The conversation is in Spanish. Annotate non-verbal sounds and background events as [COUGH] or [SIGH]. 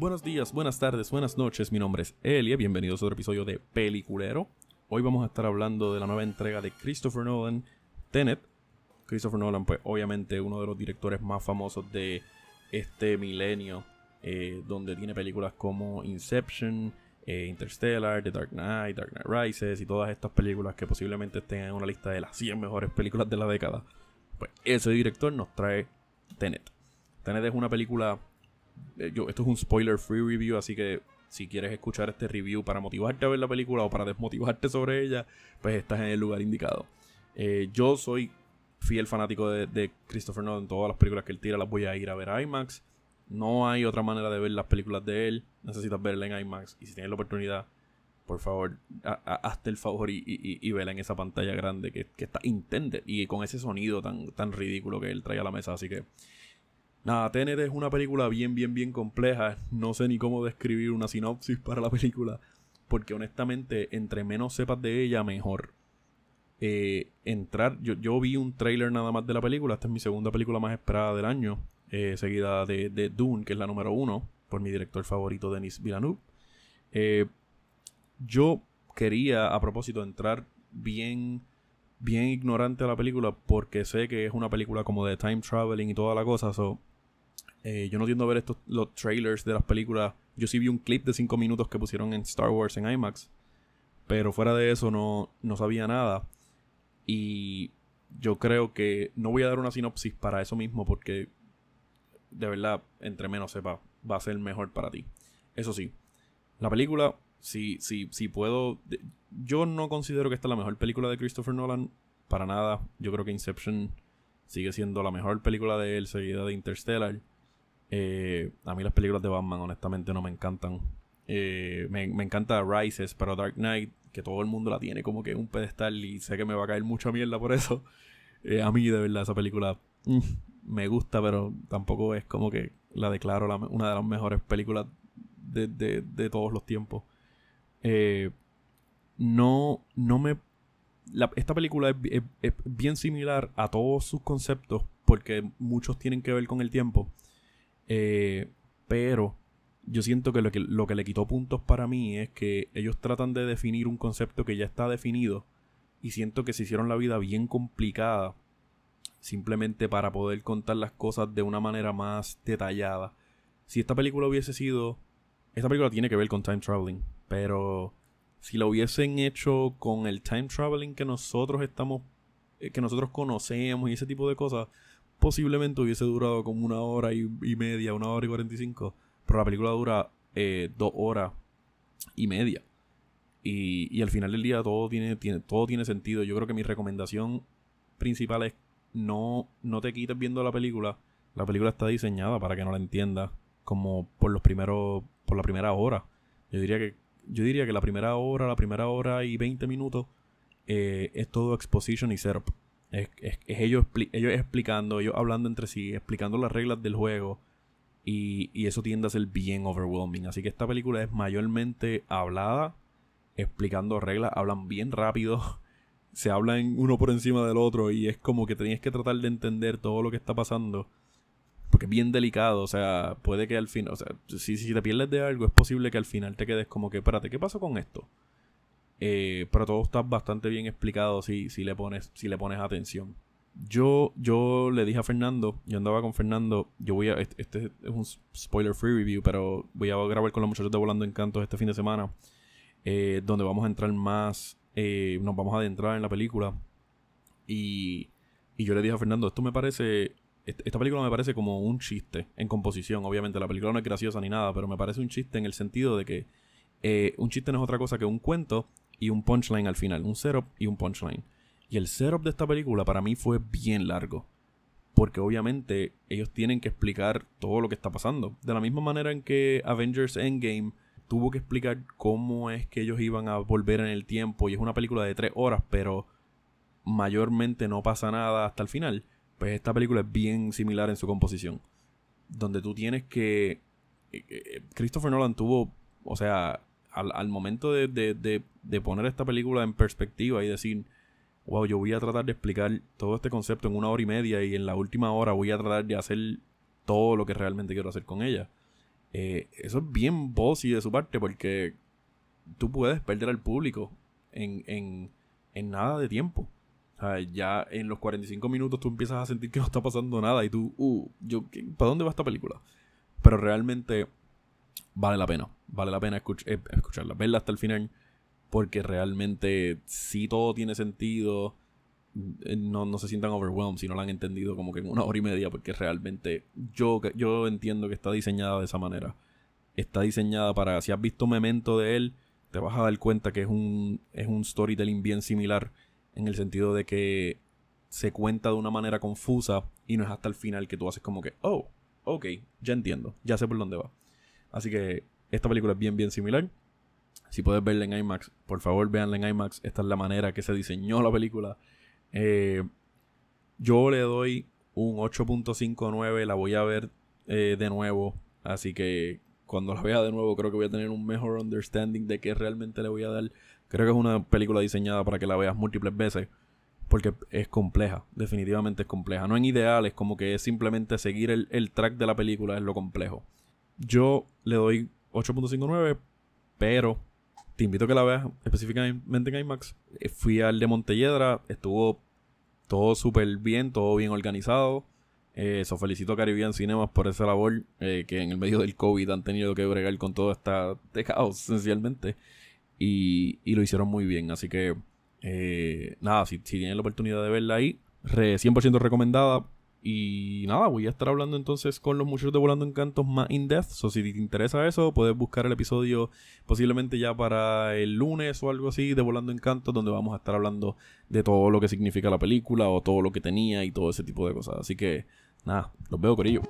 Buenos días, buenas tardes, buenas noches. Mi nombre es Elia. Bienvenidos a otro episodio de Peliculero. Hoy vamos a estar hablando de la nueva entrega de Christopher Nolan, Tenet. Christopher Nolan, pues obviamente uno de los directores más famosos de este milenio, eh, donde tiene películas como Inception, eh, Interstellar, The Dark Knight, Dark Knight Rises y todas estas películas que posiblemente estén en una lista de las 100 mejores películas de la década. Pues ese director nos trae Tenet. Tenet es una película. Eh, Yo, esto es un spoiler free review, así que si quieres escuchar este review para motivarte a ver la película o para desmotivarte sobre ella, pues estás en el lugar indicado. Eh, yo soy fiel fanático de, de Christopher Nolan. Todas las películas que él tira las voy a ir a ver a IMAX. No hay otra manera de ver las películas de él. Necesitas verla en IMAX. Y si tienes la oportunidad, por favor, ha- ha- hazte el favor y, y, y- y vela en esa pantalla grande que, que está intended. Y con ese sonido tan, tan ridículo que él trae a la mesa. Así que, nada, Tenet es una película bien, bien, bien compleja. No sé ni cómo describir una sinopsis [LAUGHS] para la película. Porque honestamente, entre menos sepas de ella, mejor. Eh, entrar, yo, yo vi un trailer nada más de la película. Esta es mi segunda película más esperada del año. eh, seguida de, de Dune, que es la número uno, por mi director favorito, Denis Villeneuve. Eh, yo quería, a propósito, entrar bien, bien ignorante a la película porque sé que es una película como de time traveling y toda la cosa. So, eh, yo no tiendo a ver estos, los trailers de las películas. Yo sí vi un clip de 5 minutos que pusieron en Star Wars en IMAX. Pero fuera de eso no, no sabía nada. Y yo creo que no voy a dar una sinopsis para eso mismo porque de verdad, entre menos sepa, va a ser mejor para ti. Eso sí, la película, si, si, si puedo... Yo no considero que esta es la mejor película de Christopher Nolan, para nada. Yo creo que Inception sigue siendo la mejor película de él, seguida de Interstellar. Eh, a mí las películas de Batman, honestamente, no me encantan. Eh, me, me encanta Rises, pero Dark Knight, que todo el mundo la tiene como que un pedestal y sé que me va a caer mucha mierda por eso. [LAUGHS] Eh, a mí, de verdad, esa película mm, me gusta, pero tampoco es como que la declaro una de las mejores películas de, de- de todos los tiempos. Eh, no, no me. esta película es bien similar a todos sus conceptos, porque muchos tienen que ver con el tiempo. Eh, pero yo siento que lo, que lo que le quitó puntos para mí es que ellos tratan de definir un concepto que ya está definido. Y siento que se hicieron la vida bien complicada simplemente para poder contar las cosas de una manera más detallada. Si esta película hubiese sido... Esta película tiene que ver con time traveling, pero si la hubiesen hecho con el time traveling que nosotros estamos... eh, que nosotros conocemos y ese tipo de cosas, posiblemente hubiese durado como una hora y, media, una hora y cuarenta y cinco. Pero la película dura eh, dos horas y media. Y, y al final del día todo tiene, tiene, todo tiene sentido. Yo creo que mi recomendación principal es no, no te quites viendo la película. La película está diseñada para que no la entiendas como por los primeros, por la primera hora. Yo diría que, yo diría que la primera hora, la primera hora y 20 minutos eh, es todo exposition y setup. Es, es, es ellos, ellos explicando, ellos hablando entre sí, explicando las reglas del juego. Y, y eso tiende a ser bien overwhelming. Así que esta película es mayormente hablada, explicando reglas, hablan bien rápido [LAUGHS] se hablan uno por encima del otro y es como que tenías que tratar de entender todo lo que está pasando. Porque es bien delicado, o sea, puede que al final, o sea, si, si te pierdes de algo, es posible que al final te quedes como que, espérate, ¿qué pasó con esto? Eh, pero todo está bastante bien explicado si, si, le pones, si le pones atención. Yo, yo le dije a Fernando, yo andaba con Fernando, yo voy a, este, este es un spoiler free review, pero voy a grabar con los muchachos de Volando Encantos este fin de semana, eh, donde vamos a entrar más eh, nos vamos a adentrar en la película. Y, y yo le dije a Fernando, esto me parece, est- esta película me parece como un chiste en composición. Obviamente la película no es graciosa ni nada, pero me parece un chiste en el sentido de que eh, un chiste no es otra cosa que un cuento y un punchline al final, un setup y un punchline. Y el setup de esta película para mí fue bien largo. Porque obviamente ellos tienen que explicar todo lo que está pasando. De la misma manera en que Avengers Endgame tuvo que explicar cómo es que ellos iban a volver en el tiempo. Y es una película de tres horas, pero mayormente no pasa nada hasta el final. Pues esta película es bien similar en su composición. Donde tú tienes que... eh, eh, Christopher Nolan tuvo, o sea, al, al momento de, de- de- de poner esta película en perspectiva y decir, wow, yo voy a tratar de explicar todo este concepto en una hora y media y en la última hora voy a tratar de hacer todo lo que realmente quiero hacer con ella. Eh, eso es bien bossy de su parte porque tú puedes perder al público en, en, en nada de tiempo. O sea, ya en los 45 minutos tú empiezas a sentir que no está pasando nada y tú, uh, yo, ¿para dónde va esta película? Pero realmente vale la pena. Vale la pena eh, escucharla, verla hasta el final. Porque realmente si todo tiene sentido. Eh, no, no se sientan overwhelmed si no la han entendido como que en una hora y media. Porque realmente yo, yo entiendo que está diseñada de esa manera. Está diseñada para. Si has visto Memento de él, te vas a dar cuenta que es un, es un storytelling bien similar. En el sentido de que se cuenta de una manera confusa y no es hasta el final que tú haces como que, oh, ok, ya entiendo, ya sé por dónde va. Así que esta película es bien, bien similar. Si puedes verla en IMAX, por favor véanla en IMAX. Esta es la manera que se diseñó la película. Eh, yo le doy un 8.59. La voy a ver eh, de nuevo. Así que cuando la vea de nuevo, creo que voy a tener un mejor understanding de qué realmente le voy a dar. Creo que es una película diseñada para que la veas múltiples veces. Porque es compleja, definitivamente es compleja. No en ideal, es como que es simplemente seguir el, el track de la película, es lo complejo. Yo le doy 8.59, pero te invito a que la veas específicamente en IMAX. Eh, fui al de Montelledra, estuvo todo súper bien, todo bien organizado. Eh, eso felicito a Caribbean Cinemas por esa labor eh, que en el medio del COVID han tenido que bregar con todo este caos, esencialmente. Y, y, lo hicieron muy bien. Así que, nada, si, si tienen la oportunidad de verla ahí, 100% recomendada. Y nada, voy a estar hablando entonces con los muchachos de Volando Encantos más in-depth. So, si te interesa eso, puedes buscar el episodio posiblemente ya para el lunes o algo así de Volando Encantos, donde vamos a estar hablando de todo lo que significa la película o todo lo que tenía y todo ese tipo de cosas. Así que nada, los veo, Corillo.